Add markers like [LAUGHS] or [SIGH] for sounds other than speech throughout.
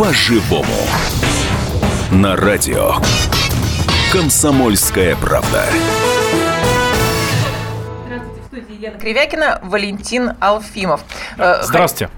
по-живому. На радио «Комсомольская правда». Здравствуйте, в студии Елена Кривякина, Валентин Алфимов. Э, Здравствуйте.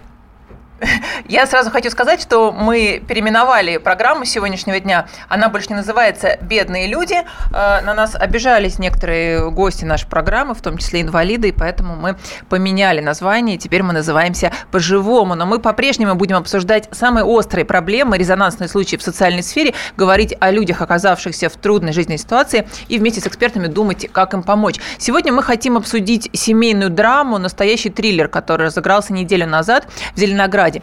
Я сразу хочу сказать, что мы переименовали программу сегодняшнего дня. Она больше не называется «Бедные люди». Э, на нас обижались некоторые гости нашей программы, в том числе инвалиды, и поэтому мы поменяли название. Теперь мы называемся «По-живому». Но мы по-прежнему будем обсуждать самые острые проблемы, резонансные случаи в социальной сфере, говорить о людях, оказавшихся в трудной жизненной ситуации, и вместе с экспертами думать, как им помочь. Сегодня мы хотим обсудить семейную драму, настоящий триллер, который разыгрался неделю назад в Зеленограде ради.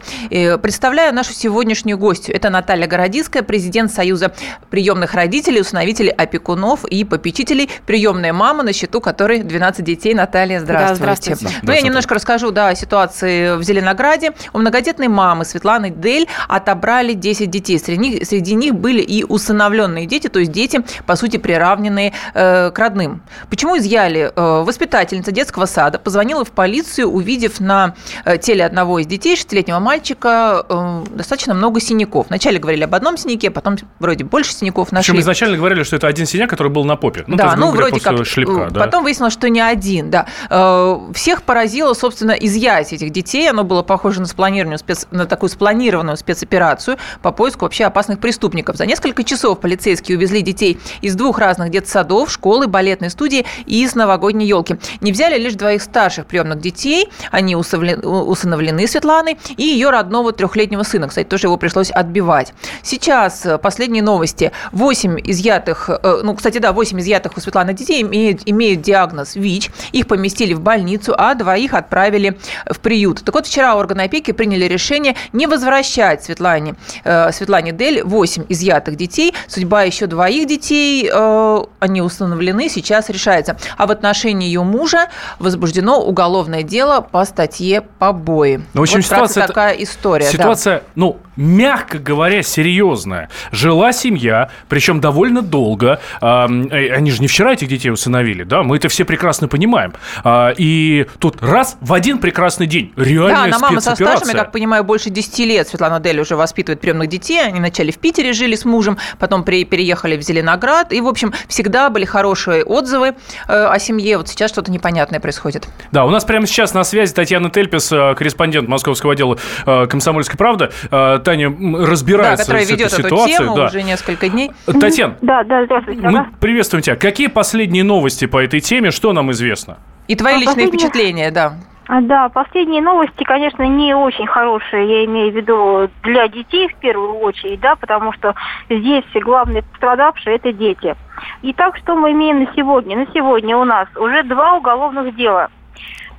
Представляю нашу сегодняшнюю гостью. Это Наталья Городицкая, президент Союза приемных родителей, усыновителей, опекунов и попечителей. Приемная мама, на счету которой 12 детей. Наталья, здравствуйте. Да, здравствуйте. здравствуйте. Ну, я немножко расскажу да, о ситуации в Зеленограде. У многодетной мамы Светланы Дель отобрали 10 детей. Среди них, среди них были и усыновленные дети, то есть дети, по сути, приравненные э, к родным. Почему изъяли? Э, воспитательница детского сада позвонила в полицию, увидев на э, теле одного из детей, шестилетнего мальчика э, достаточно много синяков. Вначале говорили об одном синяке, потом вроде больше синяков нашли. Причем изначально говорили, что это один синяк, который был на попе. Ну, да, есть, ну вроде как. Шлепка, да. Потом выяснилось, что не один, да. Э, всех поразило, собственно, изъятие этих детей. Оно было похоже на спланированную спец... на такую спланированную спецоперацию по поиску вообще опасных преступников. За несколько часов полицейские увезли детей из двух разных детсадов, школы, балетной студии и из новогодней елки. Не взяли лишь двоих старших приемных детей. Они усыновлены Светланой и ее родного трехлетнего сына. Кстати, тоже его пришлось отбивать. Сейчас э, последние новости. 8 изъятых, э, ну, кстати, да, 8 изъятых у Светланы детей имеют, имеют диагноз ВИЧ. Их поместили в больницу, а двоих отправили в приют. Так вот, вчера органы опеки приняли решение не возвращать Светлане, э, Светлане Дель 8 изъятых детей. Судьба еще двоих детей, они установлены, сейчас решается. А в отношении ее мужа возбуждено уголовное дело по статье побои. Ну, в общем, вот ситуация такая история. Ситуация, да. ну, мягко говоря, серьезная. Жила семья, причем довольно долго. Э, они же не вчера этих детей усыновили, да? Мы это все прекрасно понимаем. А, и тут раз в один прекрасный день реальная Да, она мама со стажем, я как понимаю, больше 10 лет Светлана Дели уже воспитывает приемных детей. Они вначале в Питере жили с мужем, потом при, переехали в Зеленоград. И, в общем, всегда были хорошие отзывы э, о семье. Вот сейчас что-то непонятное происходит. Да, у нас прямо сейчас на связи Татьяна Тельпес, э, корреспондент Московского отдела э, «Комсомольской правды». Таня разбирается да, с этой ситуацией. Тему да. уже несколько дней. Татьяна, да, да, здравствуйте. Мы приветствуем тебя. Какие последние новости по этой теме? Что нам известно? И твои а личные последние... впечатления, да. А, да, последние новости, конечно, не очень хорошие, я имею в виду для детей в первую очередь, да, потому что здесь главные пострадавшие – это дети. Итак, что мы имеем на сегодня? На сегодня у нас уже два уголовных дела.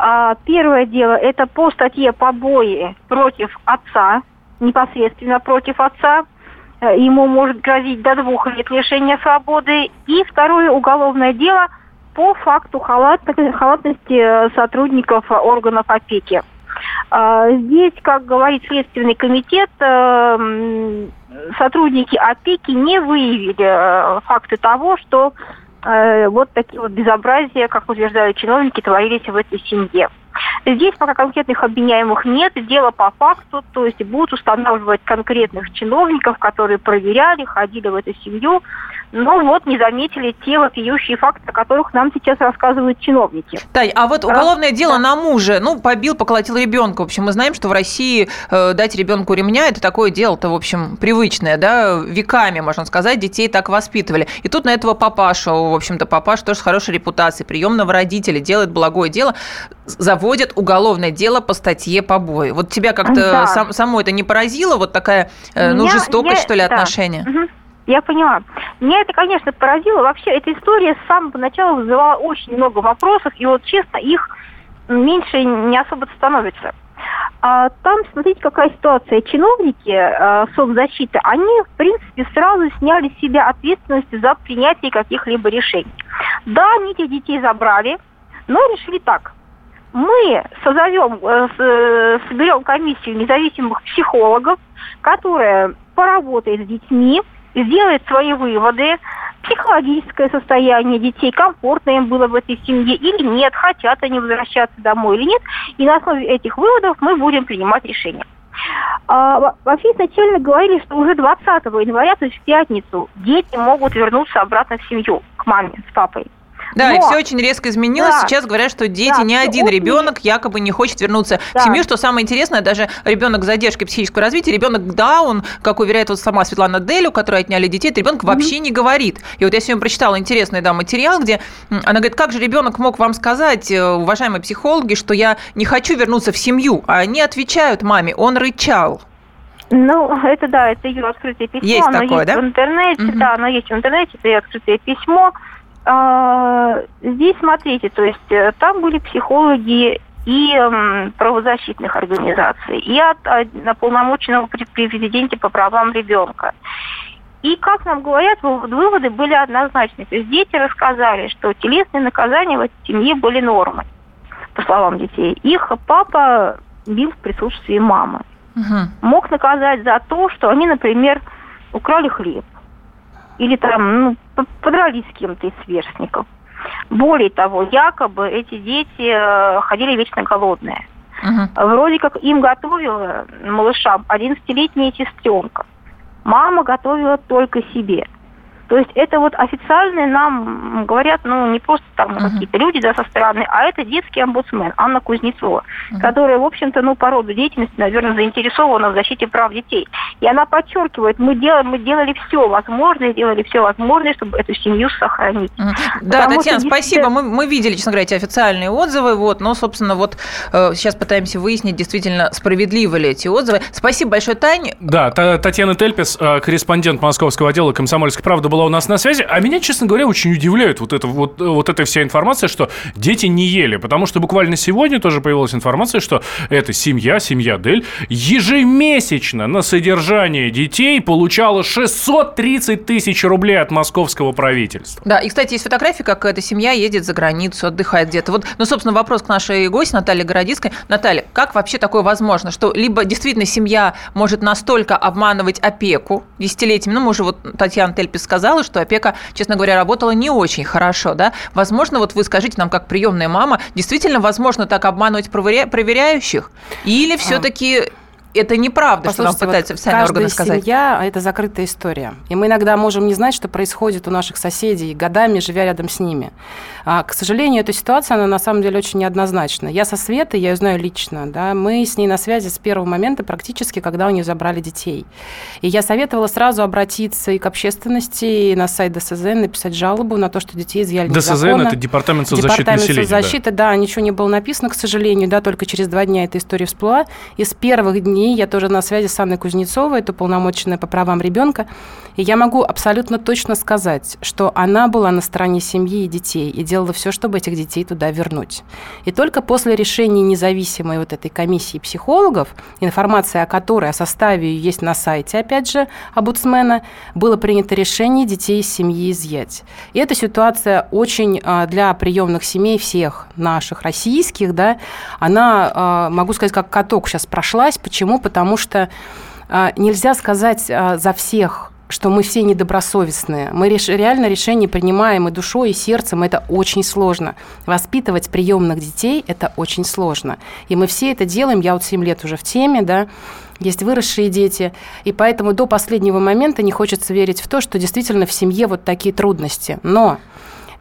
А, первое дело – это по статье побои против отца, непосредственно против отца. Э, ему может грозить до двух лет лишения свободы. И второе уголовное дело по факту халатности э, сотрудников органов опеки. А, здесь, как говорит Следственный комитет, э, сотрудники опеки не выявили факты того, что вот такие вот безобразия, как утверждают чиновники, творились в этой семье. Здесь пока конкретных обвиняемых нет, дело по факту, то есть будут устанавливать конкретных чиновников, которые проверяли, ходили в эту семью, но вот не заметили те вопиющие факты, о которых нам сейчас рассказывают чиновники. Тань, а вот уголовное Раз... дело да. на мужа, ну, побил, поколотил ребенка. В общем, мы знаем, что в России э, дать ребенку ремня – это такое дело-то, в общем, привычное, да, веками, можно сказать, детей так воспитывали. И тут на этого папаша, в общем-то, папаша тоже с хорошей репутацией, приемного родителя, делает благое дело, заводят уголовное дело по статье побои. Вот тебя как-то да. сам, само это не поразило, вот такая, э, ну, жестокость, я, что ли, да. отношения? Угу. Я поняла. Меня это, конечно, поразило. Вообще, эта история с самого начала вызывала очень много вопросов, и вот, честно, их меньше не особо становится. А там, смотрите, какая ситуация. Чиновники э, соцзащиты, они, в принципе, сразу сняли с себя ответственность за принятие каких-либо решений. Да, они этих детей забрали, но решили так. Мы созовем, э, э, соберем комиссию независимых психологов, которая поработает с детьми, сделает свои выводы, психологическое состояние детей, комфортно им было в этой семье или нет, хотят они возвращаться домой или нет. И на основе этих выводов мы будем принимать решение. А, вообще изначально говорили, что уже 20 января, то есть в пятницу, дети могут вернуться обратно в семью, к маме с папой. Да, Но... и все очень резко изменилось. Да. Сейчас говорят, что дети, да, ни один очень... ребенок якобы не хочет вернуться да. в семью. Что самое интересное, даже ребенок с задержкой психического развития, ребенок Даун, как уверяет вот сама Светлана Дель, у которой отняли детей, ребенок mm-hmm. вообще не говорит. И вот я сегодня прочитала интересный да, материал, где она говорит, как же ребенок мог вам сказать, э, уважаемые психологи, что я не хочу вернуться в семью, а они отвечают маме, он рычал. Ну, это да, это ее открытое письмо. Есть оно такое, есть да? в интернете, угу. да, оно есть в интернете, это ее открытое письмо. А, здесь, смотрите, то есть э, там были психологи и правозащитных организаций, и от, от полномоченного при президенте по правам ребенка. И, как нам говорят, выводы были однозначны. То есть дети рассказали, что телесные наказания в этой семье были нормой, по словам детей. Их папа бил в присутствии мамы. Угу. Мог наказать за то, что они, например, украли хлеб или там ну, подрались с кем-то из сверстников. Более того, якобы эти дети э, ходили вечно голодные. Угу. Вроде как им готовила малышам 11-летняя сестренка. Мама готовила только себе. То есть это вот официальные нам говорят, ну, не просто там uh-huh. какие-то люди, да, со стороны, а это детский омбудсмен Анна Кузнецова, uh-huh. которая, в общем-то, ну, по роду деятельности, наверное, заинтересована в защите прав детей. И она подчеркивает, мы, делаем, мы делали все возможное, делали все возможное, чтобы эту семью сохранить. Uh-huh. Да, Татьяна, спасибо. Мы, мы видели, честно говоря, эти официальные отзывы, вот, но, собственно, вот э, сейчас пытаемся выяснить, действительно, справедливы ли эти отзывы. Спасибо большое, Таня. Да, Татьяна Тельпес, э, корреспондент московского отдела «Комсомольской правды» была у нас на связи. А меня, честно говоря, очень удивляет вот, это, вот, вот эта вся информация, что дети не ели. Потому что буквально сегодня тоже появилась информация, что эта семья, семья Дель, ежемесячно на содержание детей получала 630 тысяч рублей от московского правительства. Да, и, кстати, есть фотографии, как эта семья едет за границу, отдыхает где-то. Вот, ну, собственно, вопрос к нашей гости Наталье Городицкой. Наталья, как вообще такое возможно, что либо действительно семья может настолько обманывать опеку десятилетиями, ну, мы уже вот Татьяна Тельпис сказала, что опека, честно говоря, работала не очень хорошо, да? Возможно, вот вы скажите нам, как приемная мама, действительно возможно так обманывать проверяющих? Или все-таки это неправда, Послушайте, что нам пытаются вот официальные органы сказать. семья – это закрытая история. И мы иногда можем не знать, что происходит у наших соседей, годами живя рядом с ними. А, к сожалению, эта ситуация, она на самом деле очень неоднозначна. Я со Светой, я ее знаю лично, да, мы с ней на связи с первого момента практически, когда у нее забрали детей. И я советовала сразу обратиться и к общественности, и на сайт ДСЗН, написать жалобу на то, что детей изъяли ДСЗН незаконно. – это Департамент соцзащиты Департамент населения. соцзащиты, да. да, ничего не было написано, к сожалению, да, только через два дня эта история всплыла. И с первых дней дней. Я тоже на связи с Анной Кузнецовой, это полномоченная по правам ребенка. И я могу абсолютно точно сказать, что она была на стороне семьи и детей и делала все, чтобы этих детей туда вернуть. И только после решения независимой вот этой комиссии психологов, информация о которой, о составе есть на сайте, опять же, омбудсмена, было принято решение детей из семьи изъять. И эта ситуация очень а, для приемных семей всех наших российских, да, она, а, могу сказать, как каток сейчас прошлась. Почему? Потому что а, нельзя сказать а, за всех что мы все недобросовестные. Мы реш, реально решения принимаем и душой, и сердцем. Это очень сложно. Воспитывать приемных детей – это очень сложно. И мы все это делаем. Я вот 7 лет уже в теме, да, есть выросшие дети, и поэтому до последнего момента не хочется верить в то, что действительно в семье вот такие трудности. Но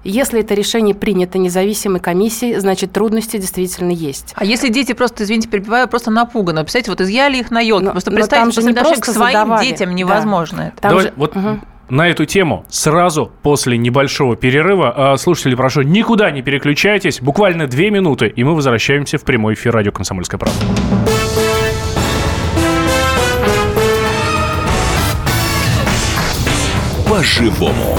если это решение принято независимой комиссией, значит, трудности действительно есть. А если дети просто, извините, перебиваю, просто напуганы? Представьте, вот изъяли их на елке. Просто представьте, что по к своим задавали. детям невозможно да. это. Давай, же... вот угу. на эту тему сразу после небольшого перерыва. А, слушатели, прошу, никуда не переключайтесь. Буквально две минуты, и мы возвращаемся в прямой эфир радио «Комсомольская правда». По-живому.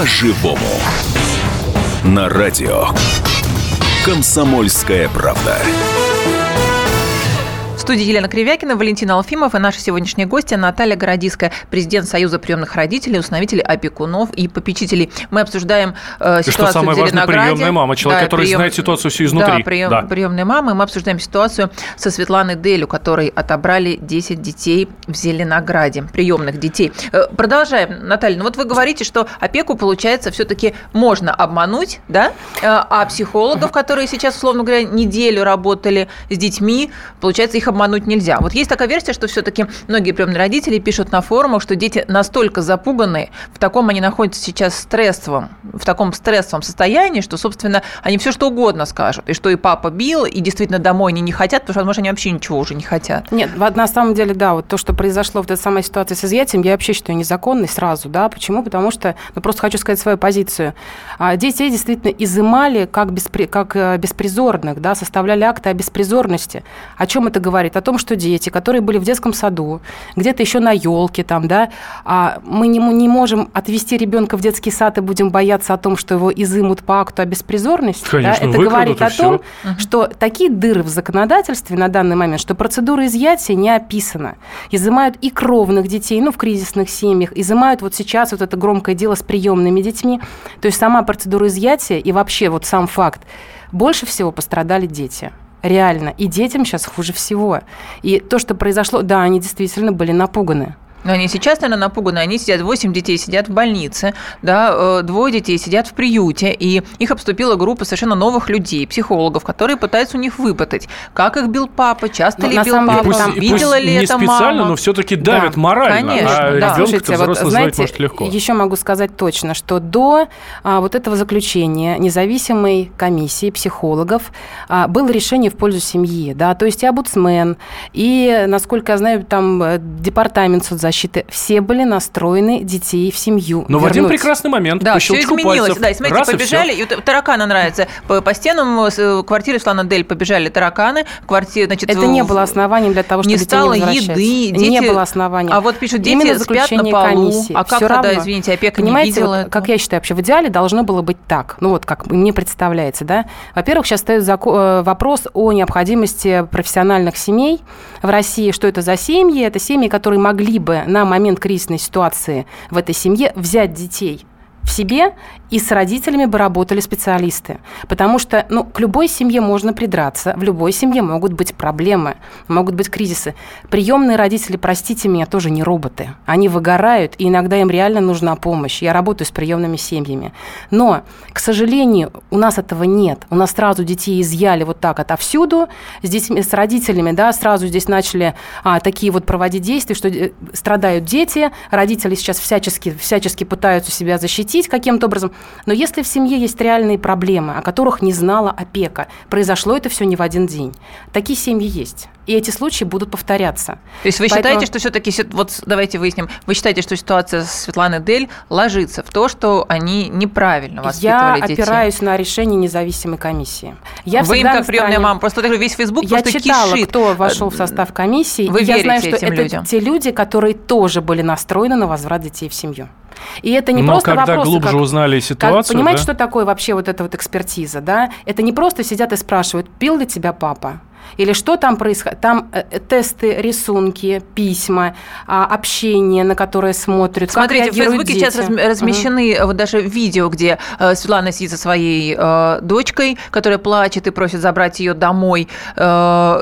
По-живому. На радио. «Комсомольская правда». Студии Елена Кривякина, Валентина Алфимов и наши сегодняшние гости Наталья Городиская, президент Союза приемных родителей, установителей опекунов и попечителей. Мы обсуждаем э, ситуацию что самое в важное, Зеленограде. приемная мама, человек, Да, который прием- знает ситуацию всю изнутри. Да, прием- Да. приемная мама. И мы обсуждаем ситуацию со Светланой Дель, у которой отобрали 10 детей в Зеленограде, приемных детей. Э, Продолжаем, Наталья. Ну вот вы говорите, что опеку, получается, все-таки можно обмануть, да? Э, А психологов, которые сейчас, условно говоря, неделю работали с детьми, получается, их обмануть нельзя. Вот есть такая версия, что все-таки многие приемные родители пишут на форумах, что дети настолько запуганы, в таком они находятся сейчас стрессовом, в таком стрессовом состоянии, что, собственно, они все что угодно скажут. И что и папа бил, и действительно домой они не хотят, потому что, может, они вообще ничего уже не хотят. Нет, вот на самом деле, да, вот то, что произошло в этой самой ситуации с изъятием, я вообще считаю незаконной сразу, да, почему? Потому что, ну, просто хочу сказать свою позицию. А, Детей действительно изымали как, беспри- как э, беспризорных, да, составляли акты о беспризорности. О чем это говорит? О том, что дети, которые были в детском саду, где-то еще на елке там, да, а мы не, не можем отвести ребенка в детский сад и будем бояться о том, что его изымут по акту о беспризорности. да. Конечно, Это выкрадут говорит о том, что такие дыры в законодательстве на данный момент, что процедура изъятия не описана. Изымают и кровных детей, ну, в кризисных семьях, изымают вот сейчас вот это громкое дело с приемными детьми. То есть сама процедура изъятия и вообще вот сам факт. Больше всего пострадали дети. Реально. И детям сейчас хуже всего. И то, что произошло, да, они действительно были напуганы. Но они сейчас, наверное, напуганы. Они сидят, 8 детей сидят в больнице, да, э, двое детей сидят в приюте, и их обступила группа совершенно новых людей, психологов, которые пытаются у них выпытать, как их бил папа, часто Ну, ли бил папа, там- пусть, видела пусть ли не это специально, мама. но все-таки давят Да, морально, конечно, а да. Слушайте, вот знаете, звать может легко. еще могу сказать точно, что до а, вот этого заключения независимой комиссии психологов а, было решение в пользу семьи, да, то есть и омбудсмен, и, насколько я знаю, там э, департамент соцзащиты, все были настроены детей в семью Но в один вернуть. прекрасный момент Да, по все изменилось. пальцев, Да, и смотрите, раз и побежали, и, вот тараканы нравятся. По, по стенам с, э, квартиры Слана Дель побежали тараканы, квартира, значит, Это не было основанием для того, чтобы не детей стало не еды, Не дети- было основанием. А вот пишут, дети Именно спят на полу. комиссии. А как Всё тогда, равно. извините, опека не Понимаете, видела вот, как я считаю, вообще в идеале должно было быть так. Ну вот, как мне представляется, да. Во-первых, сейчас стоит э, вопрос о необходимости профессиональных семей в России. Что это за семьи? Это семьи, которые могли бы на момент кризисной ситуации в этой семье взять детей в себе, и с родителями бы работали специалисты. Потому что ну, к любой семье можно придраться, в любой семье могут быть проблемы, могут быть кризисы. Приемные родители, простите меня, тоже не роботы. Они выгорают, и иногда им реально нужна помощь. Я работаю с приемными семьями. Но, к сожалению, у нас этого нет. У нас сразу детей изъяли вот так отовсюду, с, детьми, с родителями, да, сразу здесь начали а, такие вот проводить действия, что э, страдают дети, родители сейчас всячески, всячески пытаются себя защитить каким-то образом. Но если в семье есть реальные проблемы, о которых не знала опека, произошло это все не в один день. Такие семьи есть. И эти случаи будут повторяться. То есть вы Поэтому- считаете, что все-таки, вот давайте выясним, вы считаете, что ситуация с Светланой Дель ложится в то, что они неправильно Я воспитывали детей? опираюсь на решение независимой комиссии. Я вы им как на приемная мама, просто весь Фейсбук Я просто читала, кишит. кто вошел в состав комиссии. Вы и я знаю, верите что этим это людям? те люди, которые тоже были настроены на возврат детей в семью. И это не Но просто когда вопросы, глубже как- узнали как- ситуацию, понимаете, да? что такое вообще вот эта вот экспертиза, да? Это не просто сидят и спрашивают, пил ли тебя папа? Или что там происходит? Там э, э, тесты, рисунки, письма, а, общение, на которое смотрят. Смотрите, в Фейсбуке сейчас дети. разм- размещены э, вот даже видео, где Светлана сидит со своей дочкой, которая плачет и просит забрать ее домой.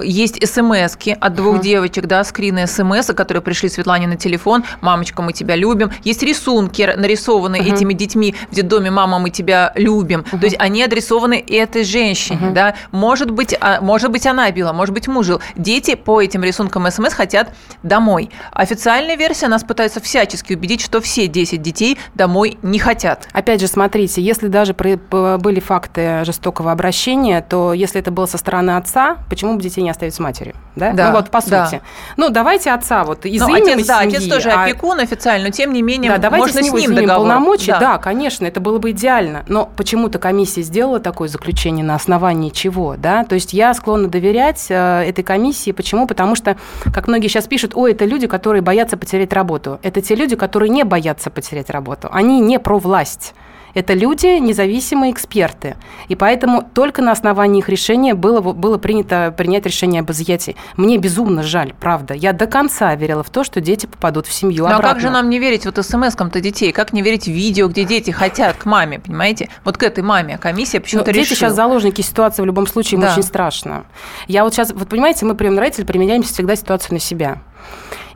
Есть смс от двух Мгм. девочек, да, скрины смс, которые пришли Светлане на телефон. «Мамочка, мы тебя любим». Есть рисунки, нарисованные Мгм. этими детьми в детдоме «Мама, мы тебя любим». То есть они адресованы этой женщине, Мгм. да. Может быть, а, может быть, она била, может быть, муж жил. Дети по этим рисункам СМС хотят домой. Официальная версия нас пытается всячески убедить, что все 10 детей домой не хотят. Опять же, смотрите, если даже п- были факты жестокого обращения, то если это было со стороны отца, почему бы детей не оставить с матерью? Да? Да, Ну вот, по да. сути. Ну, давайте отца вот Ну, изымем отец, из да, семьи, отец тоже а- опекун официально, но тем не менее, Да, давайте можно с, него с ним договор. полномочия. Да. конечно, это было бы идеально. Но почему-то комиссия сделала такое заключение на основании чего, да? То есть я склонна доверять э, этой комиссии. Почему? Потому что, как многие сейчас пишут, ой, это люди, которые боятся потерять работу. Это те люди, которые не боятся потерять работу. Они не про власть. Это люди, независимые эксперты. И поэтому только на основании их решения было, было принято принять решение об изъятии. Мне безумно жаль, правда. Я до конца верила в то, что дети попадут в семью Ну а обратно. как же нам не верить вот смс-кам-то детей? Как не верить в видео, где дети хотят к маме, понимаете? Вот к этой маме комиссия Ну, почему-то дети решила. сейчас заложники ситуации в любом случае, им Да. очень страшно. Я вот сейчас, вот понимаете, мы приемные родители применяем всегда ситуацию на себя.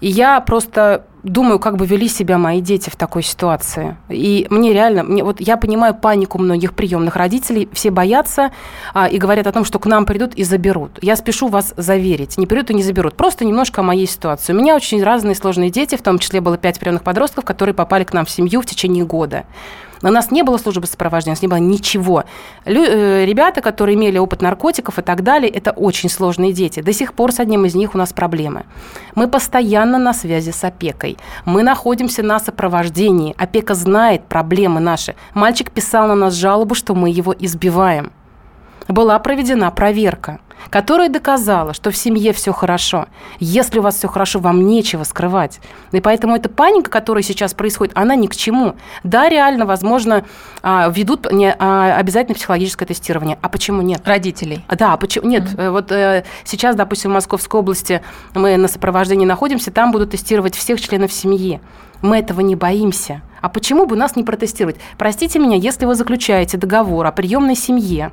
И я просто думаю, как бы вели себя мои дети в такой ситуации. И мне реально, мне, вот я понимаю панику многих приемных родителей, все боятся а, и говорят о том, что к нам придут и заберут. Я спешу вас заверить, не придут и не заберут. Просто немножко о моей ситуации. У меня очень разные сложные дети, в том числе было пять приемных подростков, которые попали к нам в семью в течение года. У нас не было службы сопровождения, у нас не было ничего. Лю- э, ребята, которые имели опыт наркотиков и так далее, это очень сложные дети. До сих пор с одним из них у нас проблемы. Мы постоянно на связи с опекой. Мы находимся на сопровождении. Опека знает проблемы наши. Мальчик писал на нас жалобу, что мы его избиваем. Была проведена проверка, которая доказала, что в семье все хорошо. Если у вас все хорошо, вам нечего скрывать. И поэтому эта паника, которая сейчас происходит, она ни к чему. Да, реально, возможно, а, ведут не, а, обязательно психологическое тестирование. А почему нет? Родителей. А, Да, почему нет? Э, Вот э, сейчас, допустим, в Московской области мы на сопровождении находимся, там будут тестировать всех членов семьи. Мы этого не боимся. А почему бы нас не протестировать? Простите меня, если вы заключаете договор о приемной семье,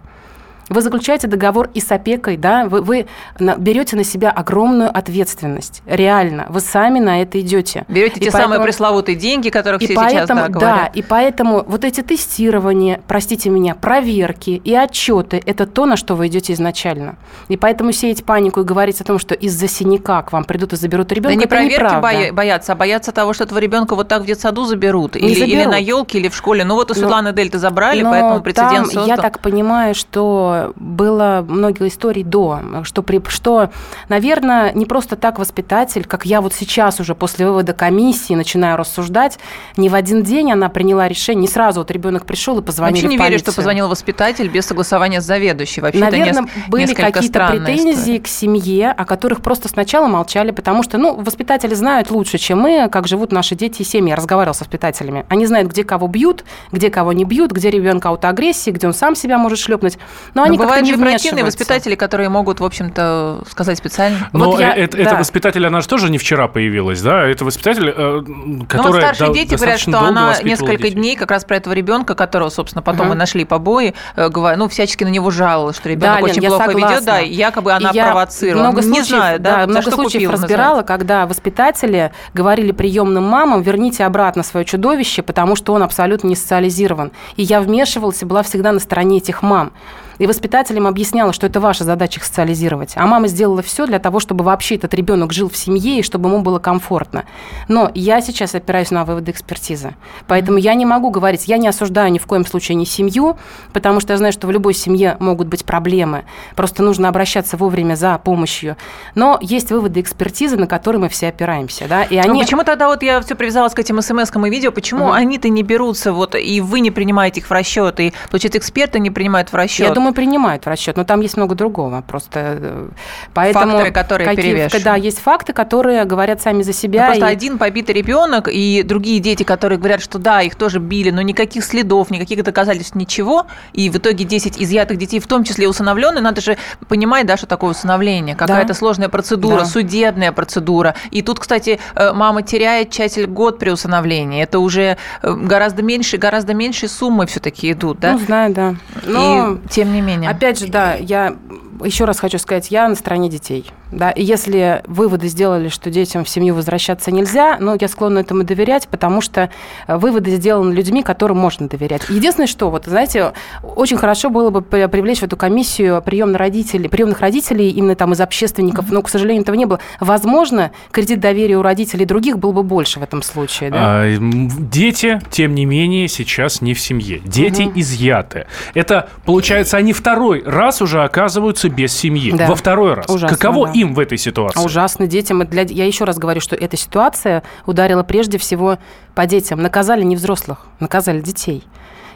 вы заключаете договор и с опекой, да, вы, вы берете на себя огромную ответственность. Реально, вы сами на это идете. Берете И те самые поэтому- пресловутые деньги, которых и все поэтому, сейчас да, да, и поэтому вот эти тестирования, простите меня, проверки и отчеты – это то, на что вы идете изначально. И поэтому сеять панику и говорить о том, что из-за синяка к вам придут и заберут Да ребенка, не это проверки боя- боятся, а боятся того, что этого ребенка вот так в детсаду заберут. Не или, или заберут. на елке, или в школе. Ну вот у Но- Светланы Дельты забрали, Но поэтому прецедент там, создан. я так понимаю, что было много историй до, что, при, что, наверное, не просто так воспитатель, как я вот сейчас уже после вывода комиссии начинаю рассуждать, не в один день она приняла решение, не сразу вот ребенок пришел и позвонил Вообще не верю, что позвонил воспитатель без согласования с заведующей. Вообще Наверное, нес- были какие-то претензии история. к семье, о которых просто сначала молчали, потому что, ну, воспитатели знают лучше, чем мы, как живут наши дети и семьи. Я разговаривала с воспитателями. Они знают, где кого бьют, где кого не бьют, где ребенка аутоагрессии, где он сам себя может шлепнуть. Но, Но они бывают же противные воспитатели, которые могут, в общем-то, сказать специально. Но Вот я- э- это, да. это воспитатель, она же тоже не вчера появилась, да? Это воспитатель, э, Ну, вот которая старшие до- дети говорят, что она несколько детей. дней как раз про этого ребенка, которого, собственно, потом Ага. мы нашли побои, э, ну, всячески на него жаловалась, что ребенок Да, Лен, очень я плохо ведет, да, и якобы она И я провоцировала. Много не случаев, знаю, да, да, много что случаев купила, разбирала, когда воспитатели говорили приемным мамам, верните обратно свое чудовище, потому что он абсолютно не социализирован. И я вмешивалась и была всегда на стороне этих мам. И воспитателям объясняла, что это ваша задача их социализировать. А мама сделала все для того, чтобы вообще этот ребенок жил в семье и чтобы ему было комфортно. Но я сейчас опираюсь на выводы экспертизы. Поэтому я не могу говорить, я не осуждаю ни в коем случае ни семью, потому что я знаю, что в любой семье могут быть проблемы. Просто нужно обращаться вовремя за помощью. Но есть выводы экспертизы, на которые мы все опираемся. Да? И Ну, они... почему тогда вот я все привязалась к этим смс и видео, почему Мгм. они-то не берутся, вот, и вы не принимаете их в расчет, и, получается, эксперты не принимают в расчет? Я думаю, принимают в расчет, но там есть много другого. Просто э, поэтому Факторы, которые перевешивают. Да, есть факты, которые говорят сами за Ну, себя. просто и- один побитый ребенок и другие дети, которые говорят, что да, их тоже били, но никаких следов, никаких доказательств, ничего. И в итоге 10 изъятых детей, в том числе усыновленные, надо же понимать, да, что такое усыновление. Какая-то сложная процедура, Да. судебная процедура. И тут, кстати, э, мама теряет тщатель год при усыновлении. Это уже э, гораздо меньше, гораздо меньше суммы все-таки идут, да? Ну, знаю, да. Но... И тем не менее. Опять же, да, я еще раз хочу сказать, я на стороне детей. Да, и если выводы сделали, что детям в семью возвращаться нельзя, ну, я склонна этому доверять, потому что э, выводы сделаны людьми, которым можно доверять. Единственное, что, вот, знаете, очень хорошо было бы при- привлечь в эту комиссию приемных родителей, приемных родителей именно там из общественников, но, к сожалению, этого не было. Возможно, кредит доверия у родителей других был бы больше в этом случае. Да? А, Дети, тем не менее, сейчас не в семье. Дети Мгм. изъяты. Это, получается, они второй раз уже оказываются без семьи. Да. Во второй раз. Ужасно, Каково да. им в этой ситуации? А Ужасно детям. Для... Я еще раз говорю, что эта ситуация ударила прежде всего по детям. Наказали не взрослых, наказали детей.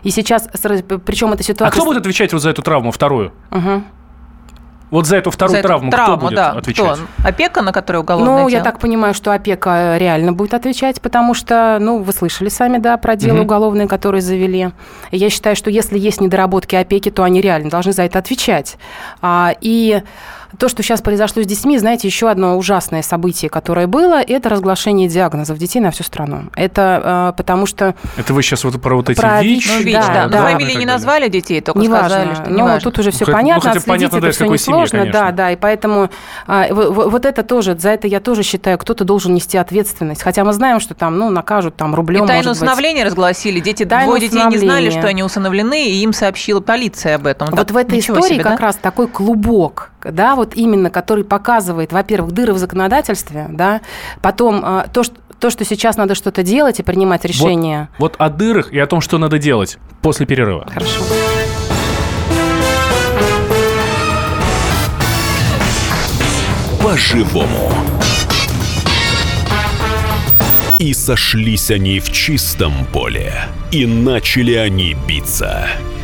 И сейчас, причем эта А ситуация... кто будет отвечать вот за эту травму вторую? Мгм. Вот за эту вторую За эту травму, травму, кто будет да, отвечать? Кто? Опека, на которую уголовное Ну, я дело? так понимаю, что опека реально будет отвечать, потому что, ну, вы слышали сами, да, про дело Мгм. уголовное, которое завели. Я считаю, что если есть недоработки опеки, то они реально должны за это отвечать. А, и то, что сейчас произошло с детьми, знаете, еще одно ужасное событие, которое было, это разглашение диагнозов детей на всю страну. Это а, потому что Это вы сейчас вот про вот эти Про ВИЧ? Ну, Да, ВИЧ, да. да, Но да. фамилии так не назвали детей, только Неважно. сказали, что ну, не важно. тут уже все Ну, ну, понятно, хотя отследить понятно, да, это из все несложно. конечно. Да, да, и поэтому а, в- в- вот это тоже, за это я тоже считаю, кто-то должен нести ответственность. Хотя мы знаем, что там, ну, накажут там рублем, И тайну усыновления разгласили. Дети, Тайну двое детей не знали, что они усыновлены, и им сообщила полиция об этом. Вот Так, в этой истории себе, как да? раз такой клубок, да, вот именно, который показывает, во-первых, дыры в законодательстве, да, потом а, то, что то, что сейчас надо что-то делать и принимать решения. Вот о дырах и о том, что надо делать после перерыва. Хорошо. По-живому. И сошлись они в чистом поле. И начали они биться.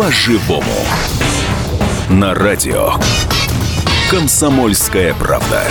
По-живому. На радио. Комсомольская правда.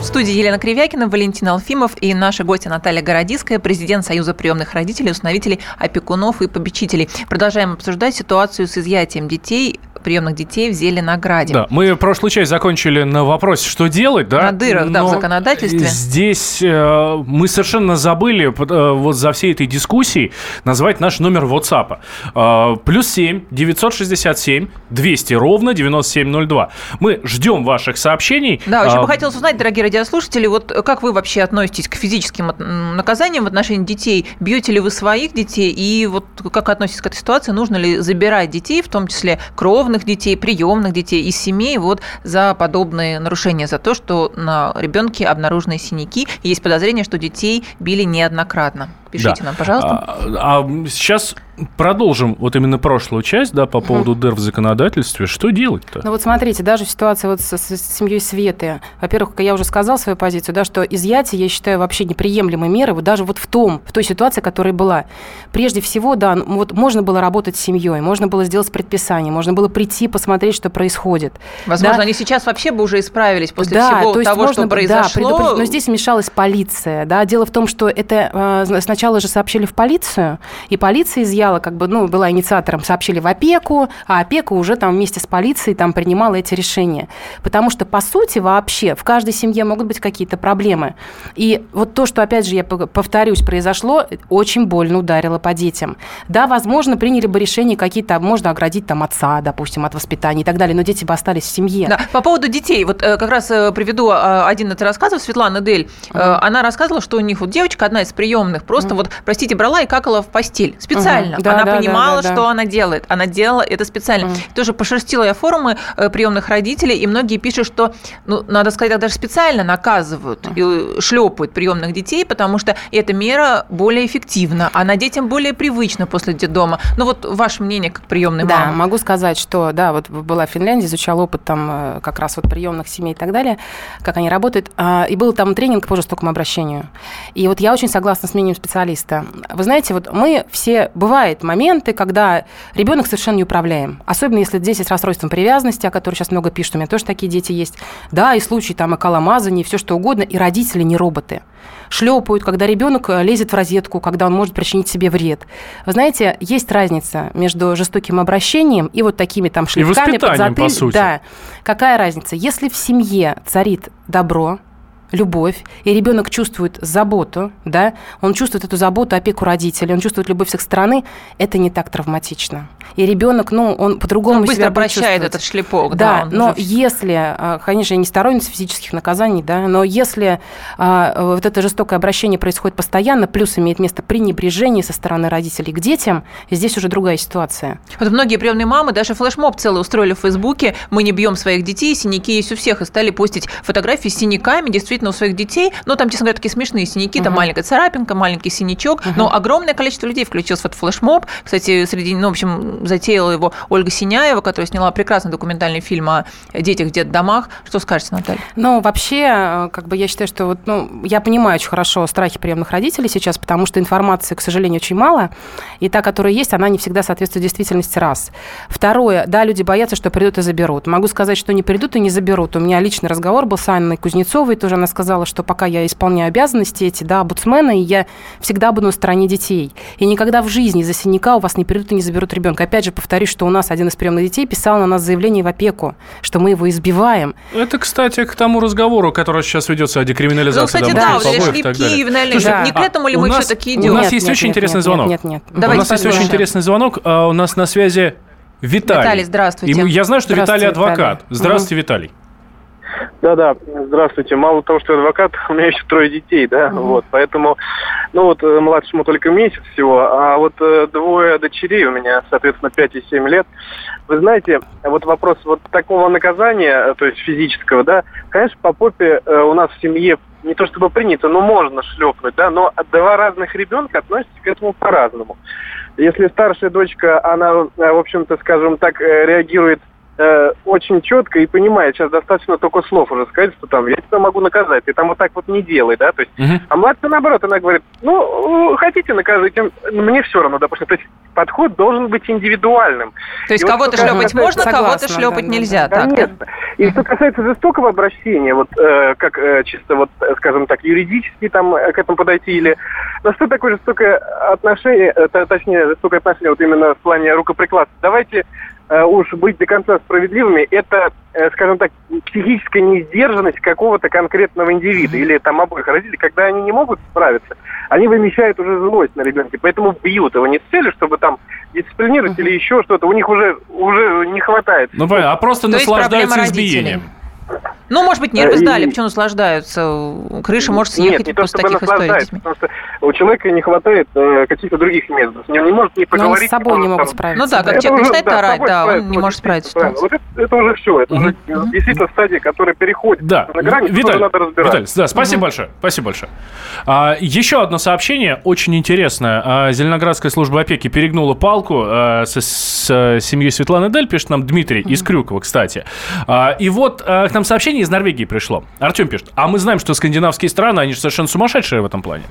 В студии Елена Кривякина, Валентин Алфимов и наша гостья Наталья Городиская, президент Союза приемных родителей, установителей, опекунов и попечителей. Продолжаем обсуждать ситуацию с изъятием детей приемных детей в Зеленограде. Да, мы прошлую часть закончили на вопросе, что делать, да? На дырах, да, в Но законодательстве. Здесь э, мы совершенно забыли э, вот за всей этой дискуссией назвать наш номер WhatsApp. Э, плюс 7 967 200 ровно 9702. Мы ждем ваших сообщений. Да, очень А, бы хотелось узнать, дорогие радиослушатели, вот как вы вообще относитесь к физическим наказаниям в отношении детей? Бьете ли вы своих детей? И вот как относитесь к этой ситуации? Нужно ли забирать детей, в том числе кровных детей, приемных детей из семей вот за подобные нарушения, за то, что на ребенке обнаружены синяки, есть подозрение, что детей били неоднократно? Пишите Да. нам, пожалуйста. А, а сейчас продолжим вот именно прошлую часть, да, по поводу дыр в законодательстве. Что делать-то? Ну вот смотрите, даже в ситуации вот с, с семьей Светы, во-первых, как я уже сказала свою позицию, да, что изъятие, я считаю, вообще неприемлемой меры, вот даже вот в том, в той ситуации, которая была. Прежде всего, да, вот можно было работать с семьей, можно было сделать предписание, можно было прийти, посмотреть, что происходит. Возможно, да. они сейчас вообще бы уже исправились после да, всего то есть того, можно что произошло. Да, предупредить. но здесь вмешалась полиция. Да. Дело в том, что это э, сначала же сообщили в полицию, и полиция изъяла, как бы, ну, была инициатором, сообщили в опеку, а опека уже там вместе с полицией там принимала эти решения. Потому что, по сути, вообще в каждой семье могут быть какие-то проблемы. И вот то, что, опять же, я повторюсь, произошло, очень больно ударило по детям. Да, возможно, приняли бы решения какие-то, можно оградить там отца, допустим, от воспитания и так далее, но дети бы остались в семье. Да, по поводу детей, вот э, как раз э, приведу э, один из рассказов Светланы Дель. Э, Она рассказывала, что у них вот девочка, одна из приемных, просто вот, простите, брала и какала в постель специально. Мгм. Да, она да, понимала, да, да, что да. она делает. Она делала это специально. Тоже пошерстила я форумы э, приемных родителей, и многие пишут, что, ну, надо сказать, так даже специально наказывают и шлепают приемных детей, потому что эта мера более эффективна, она детям более привычна после детдома. Ну вот ваше мнение как приемной Да, мамы. могу сказать, что да, вот была в Финляндии, изучала опыт там э, как раз вот приемных семей и так далее, как они работают. А, И был там тренинг по жестокому обращению. И вот я очень согласна с мнением специалиста. Вы знаете, вот мы все, бывают моменты, когда ребенок совершенно неуправляем. Особенно если здесь есть расстройство привязанности, о котором сейчас много пишут, у меня тоже такие дети есть. Да, и случаи там околомазания, все что угодно, и родители не роботы шлепают, когда ребенок э, лезет в розетку, когда он может причинить себе вред. Вы знаете, есть разница между жестоким обращением и вот такими там шлепками, воспитанием, подзатыль- по сути. Да. Какая разница? Если в семье царит добро, любовь, и ребенок чувствует заботу, да, он чувствует эту заботу, опеку родителей, он чувствует любовь с их стороны, это не так травматично. И ребенок, ну, он по-другому Он быстро прощает этот шлепок. Да, он но уже- если, а, конечно, я не сторонница физических наказаний, да, но если а, вот это жестокое обращение происходит постоянно, плюс имеет место пренебрежение со стороны родителей к детям, здесь уже другая ситуация. Вот многие приемные мамы даже флешмоб целый устроили в Фейсбуке. Мы не бьем своих детей, синяки есть у всех. И стали постить фотографии с синяками действительно у своих детей. Ну, там, честно говоря, такие смешные синяки. Там маленькая царапинка, маленький синячок. Но огромное количество людей включилось в этот флешмоб. Кстати, среди, ну, в общем, затеяла его Ольга Синяева, которая сняла прекрасный документальный фильм о детях в детдомах. Что скажете, Наталья? Ну, вообще, э, как бы я считаю, что вот, ну, я понимаю очень хорошо страхи приемных родителей сейчас, потому что информации, к сожалению, очень мало, и та, которая есть, она не всегда соответствует действительности, раз. Второе, да, люди боятся, что придут и заберут. Могу сказать, что не придут и не заберут. У меня личный разговор был с Анной Кузнецовой, тоже она сказала, что пока я исполняю обязанности эти, да, омбудсмена, и я всегда буду на стороне детей. И никогда в жизни за синяка у вас не придут и не заберут ребенка. Опять же, повторюсь, что у нас один из приемных детей писал на нас заявление в опеку, что мы его избиваем. Это, кстати, к тому разговору, который сейчас ведется о декриминализации Ну, кстати, да, вот эти побоев и так шлепки далее. ювенальные, Слушай, не к этому ли у мы нас- все-таки У идем? нас Нет, есть нет, очень нет, интересный нет, звонок. Нет, нет, нет. у нас есть очень интересный звонок. А, У нас на связи Виталий. Виталий, здравствуйте. И я знаю, что Виталий адвокат. Виталий. Здравствуйте, Виталий. Да-да, здравствуйте. Мало того, что я адвокат, [LAUGHS] у меня еще трое детей, да, Мгм. вот, поэтому, ну вот, э, младшему только месяц всего, а вот э, двое дочерей у меня, соответственно, 5 и 7 лет. Вы знаете, вот вопрос вот такого наказания, э, то есть физического, да, конечно, по попе э, у нас в семье не то чтобы принято, но можно шлепнуть, да, но два разных ребенка относятся к этому по-разному. Если старшая дочка, она, в общем-то, скажем так, реагирует э, очень четко и понимает, сейчас достаточно только слов уже сказать, что там я тебя могу наказать, ты там вот так вот не делай, да, то есть, Мгм. а младшая наоборот, она говорит, ну, э, хотите наказывайте, мне все равно, допустим, то есть подход должен быть индивидуальным. То есть вот кого-то что шлепать касается- можно, кого-то шлепать да, да, нельзя. Так, Конечно. И что касается жестокого обращения, вот э, как э, чисто вот, э, скажем так, юридически там э, к этому подойти или на что такое жестокое отношение, э, точнее жестокое отношение вот именно в плане рукоприкладства. Давайте уж быть до конца справедливыми, это, э, скажем так, психическая неиздержанность какого-то конкретного индивида или там обоих родителей, когда они не могут справиться, они вымещают уже злость на ребенке, поэтому бьют его не с целью, чтобы там дисциплинировать или еще что-то, у них уже, уже не хватает. Ну, а просто То наслаждаются проблема родителей. Ну, может быть, нервы Э, сдали, и- почему наслаждаются? Крыша может съехать Нет, не то, после чтобы таких историй с потому что у человека не хватает э, каких-то других методов. Он не может не Но они поговорить. с собой не может могут справиться. Ну да, как Это человек уже, начинает да, с орать, да, он не может справиться с. Вот это, это уже все. Это Мгм. уже действительно стадия, которая переходит Да, на грани, Виталий, надо разбирать. Виталий, да, спасибо большое, спасибо большое. А, еще одно сообщение, очень интересное. А, Зеленоградская служба опеки перегнула палку а, со- с, э, семьей Светланы Дель, пишет нам Дмитрий из Крюкова, кстати. А, и вот а, к нам сообщение из Норвегии пришло. Артем пишет, а мы знаем, что скандинавские страны, они же совершенно сумасшедшие в этом плане.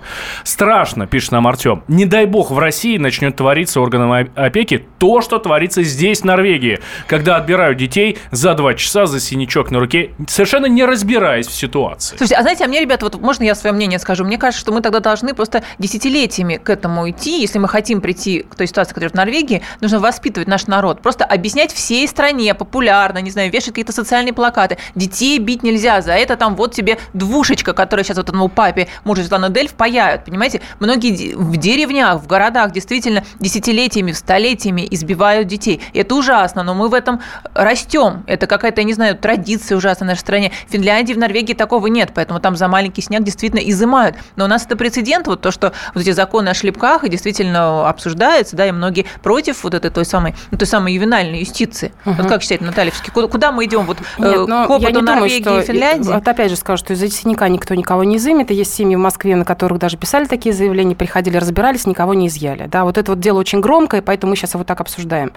Страшно, пишет нам Артем. Не дай бог в России начнет твориться органам опеки то, что творится здесь, в Норвегии, когда отбирают детей за два часа за синячок на руке, совершенно не разбираясь в ситуации. Слушайте, а знаете, а мне, ребята, вот можно я свое мнение скажу? Мне кажется, что мы тогда должны просто десятилетиями к этому идти. Если мы хотим прийти к той ситуации, которая в Норвегии, нужно воспитывать наш народ. Просто объяснять всей стране популярно, не знаю, вешать какие-то социальные плакаты. Детей бить нельзя, за это там вот тебе двушечка, которая сейчас вот этому папе мужа Светланы Дель впаяют, понимаете? Многие в деревнях, в городах действительно десятилетиями, столетиями избивают детей. Это ужасно, но мы в этом растем. Это какая-то, я не знаю, традиция ужасная в нашей стране. В Финляндии, в Норвегии такого нет, поэтому там за маленький снег действительно изымают. Но у нас это прецедент, вот то, что вот эти законы о шлепках и действительно обсуждается, да, и многие против вот этой той самой, ну, той самой ювенальной юстиции. Вот как считаете, Наталья, куда, куда мы идем? Вот э, Нет, но к опыту думаю, Норвегии что... и Финляндии? Вот опять же скажу, что из-за синяка никто никого не изымет. И есть семьи в Москве, на которых даже писали такие заявления, приходили, разбирались, никого не изъяли. Да, вот это вот дело очень громкое, поэтому мы сейчас его так обсуждаем.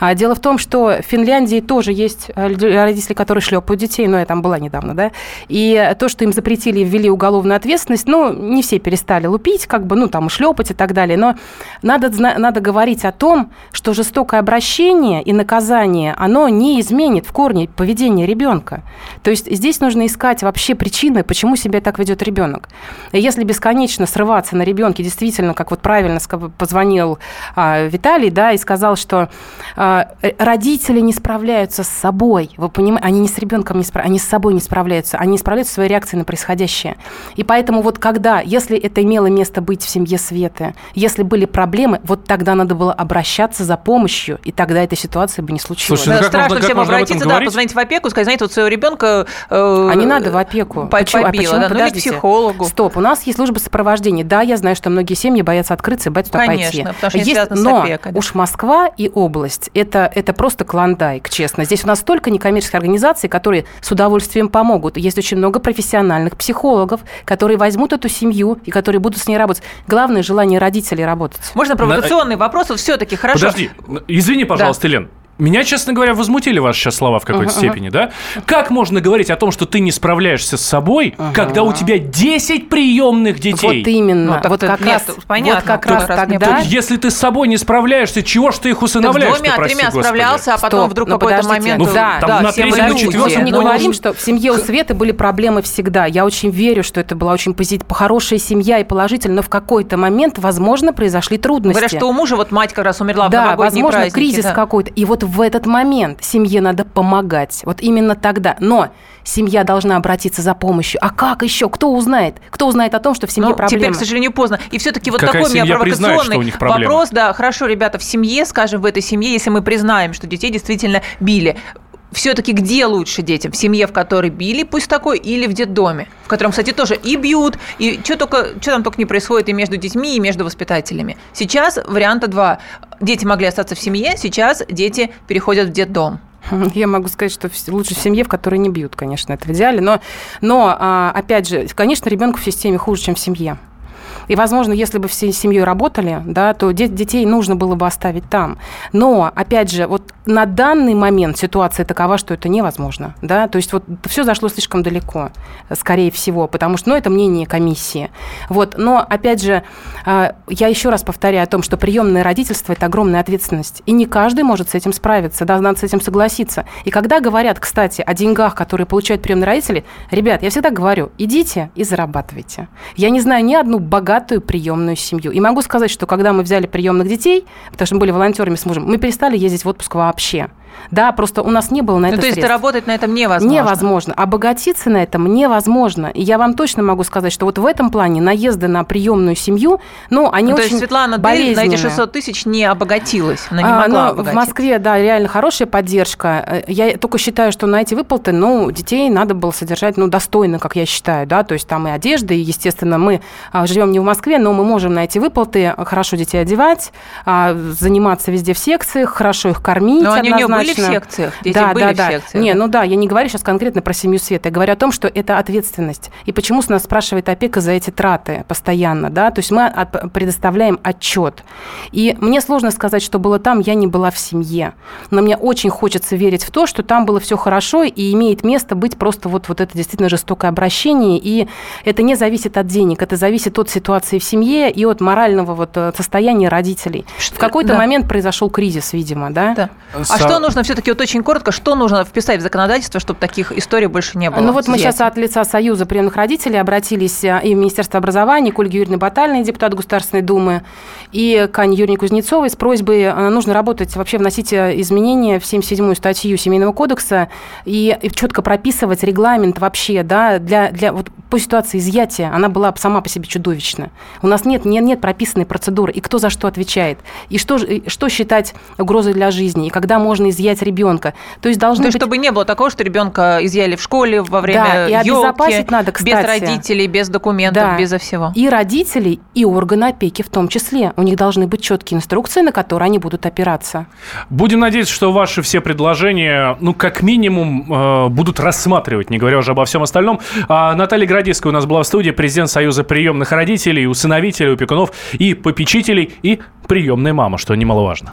А дело в том, что в Финляндии тоже есть э, родители, которые шлепают детей, но я там была недавно, да. И то, что им запретили и ввели уголовную ответственность, ну, не все перестали лупить, как бы, ну, там, шлепать и так далее. Но надо, надо говорить о том, что жестокое обращение и наказание, оно не изменит в корне поведение ребенка. То есть здесь нужно искать вообще причины, почему себя так ведет ребенок. Если бесконечно срываться на ребенке, действительно, как вот правильно позвонил а, Виталий, да, и сказал, что э, родители не справляются с собой. Вы понимаете, они не с ребенком не справляются, они с собой не справляются, они не справляются своей реакцией на происходящее. И поэтому вот когда, если это имело место быть в семье Светы, если были проблемы, вот тогда надо было обращаться за помощью, и тогда этой ситуации бы не случилось. Слушай, ну Да, как страшно можно- как всем можно об этом обратиться, да, позвонить в опеку, сказать, знаете, вот своего ребенка... Э, А не надо в опеку. по- Почему? А побило, почему? да, ну или Подождите. психологу. Стоп, у нас есть служба сопровождения. Да, я знаю, что многие семьи боятся открыться и боятся туда Конечно, пойти. потому что не Есть- связано с но опекой, да. уж Москва и область это, это просто клондайк, честно. Здесь у нас столько некоммерческих организаций, которые с удовольствием помогут. Есть очень много профессиональных психологов, которые возьмут эту семью и которые будут с ней работать. Главное желание родителей работать. Можно провокационный вопрос? Вот все-таки хорошо. Подожди, извини, пожалуйста, Лен. Меня, честно говоря, возмутили ваши сейчас слова в какой-то Ага, степени, да? Как можно говорить о том, что ты не справляешься с собой, когда у тебя 10 приемных детей? Вот именно. Ну, так вот это как нет, раз, понятно, вот как раз раз тогда... Если ты с собой не справляешься, чего ж ты их Так с усыновляешь? двумя, тремя справлялся, а потом Стоп, вдруг ну какой-то момент... Ну, да, там на все мы третьем, на люди. четвертом Мы не говорим, что в семье у Светы были проблемы всегда. Я очень верю, что это была очень позит... хорошая семья и положительная, но в какой-то момент, возможно, произошли трудности. Говорят, что у мужа вот мать как раз умерла в да, возможно, кризис да. какой-то. И вот в этот момент семье надо помогать. Вот именно тогда. Но семья должна обратиться за помощью. А как еще? Кто узнает? Кто узнает о том, что в семье Ну, проблемы? теперь, к сожалению, поздно. И все-таки вот Какая такой у меня признает, провокационный проблемы? вопрос. Да, хорошо, ребята, в семье, скажем, в этой семье, если мы признаем, что детей действительно били, все-таки где лучше детям? В семье, в которой били, пусть такой, или в детдоме? В котором, кстати, тоже и бьют, и что только, что там только не происходит и между детьми, и между воспитателями. Сейчас варианта два. Дети могли остаться в семье, сейчас дети переходят в детдом. Я могу сказать, что лучше в семье, в которой не бьют, конечно, это в идеале. Но, но а, опять же, конечно, ребенку в системе хуже, чем в семье. И, возможно, если бы всей семьей работали, да, то де- детей нужно было бы оставить там. Но, опять же, вот на данный момент ситуация такова, что это невозможно. Да? То есть вот все зашло слишком далеко, скорее всего, потому что, ну, это мнение комиссии. Вот. Но, опять же, а, я еще раз повторяю о том, что приемное родительство – это огромная ответственность. И не каждый может с этим справиться, да, надо с этим согласиться. И когда говорят, кстати, о деньгах, которые получают приемные родители, ребят, я всегда говорю, идите и зарабатывайте. Я не знаю ни одну богатую приемную семью. И могу сказать, что когда мы взяли приемных детей, потому что мы были волонтерами с мужем, мы перестали ездить в отпуск вообще. Да, просто у нас не было на Ну, это то есть средств. работать на этом невозможно. Невозможно. Обогатиться на этом невозможно. И я вам точно могу сказать, что вот в этом плане наезды на приемную семью, ну, они Ну, то очень есть Светлана, ты на эти 600 тысяч не обогатилась, она не А, могла ну, в. Москве, да, реально хорошая поддержка. Э, Я только считаю, что на эти выплаты, ну, детей надо было содержать, ну, достойно, как я считаю, да, то есть там и одежда, и, естественно, мы а, живем не в Москве, но мы можем на эти выплаты хорошо детей одевать, а, заниматься везде в секциях, хорошо их кормить Но они у нее были в однозначно. секциях? Дети да, были да, в да. секциях? Не, ну да, я не говорю сейчас конкретно про семью Света, я говорю о том, что это ответственность. И почему с нас спрашивает опека за эти траты постоянно, да, то есть мы от- предоставляем отчет. И мне сложно сказать, что было там, я не была в семье. Но мне очень хочется верить в то, что там было все хорошо и имеет место быть просто вот, вот это действительно жестокое обращение. И это не зависит от денег, это зависит от ситуации в семье и от морального вот э, состояния родителей. В какой-то да. момент произошел кризис, видимо, да? Да. А Со- что нужно все-таки, вот очень коротко, что нужно вписать в законодательство, чтобы таких историй больше не было? Ну вот мы сейчас от лица Союза приемных родителей обратились э, и в Министерство образования, к Ольге Юрьевне Батальной, депутат Государственной Думы, и к Ане Юрьевне Кузнецовой с просьбой э, нужно работать, вообще вносить э, изменения в 77-ю статью Семейного кодекса и, и четко прописывать регламент вообще, да, для, для вот по ситуации изъятия, она была сама по себе чудовищна. У нас нет, нет, нет прописанной процедуры, и кто за что отвечает, и что, что считать угрозой для жизни, и когда можно изъять ребенка. То есть должны То есть, быть... чтобы не было такого, что ребенка изъяли в школе во время Да, и ёлки, обезопасить надо, без кстати. родителей, без документов, Да. безо всего. И родителей, и органы опеки в том числе. У них должны быть четкие инструкции, на которые они будут опираться. Будем надеяться, что ваши все предложения, ну, как минимум, э, будут рассматривать, не говоря уже обо всем остальном. А Наталья Градиская у нас была в студии, президент Союза приемных родителей, усыновителей, опекунов и попечителей, и приемная мама, что немаловажно.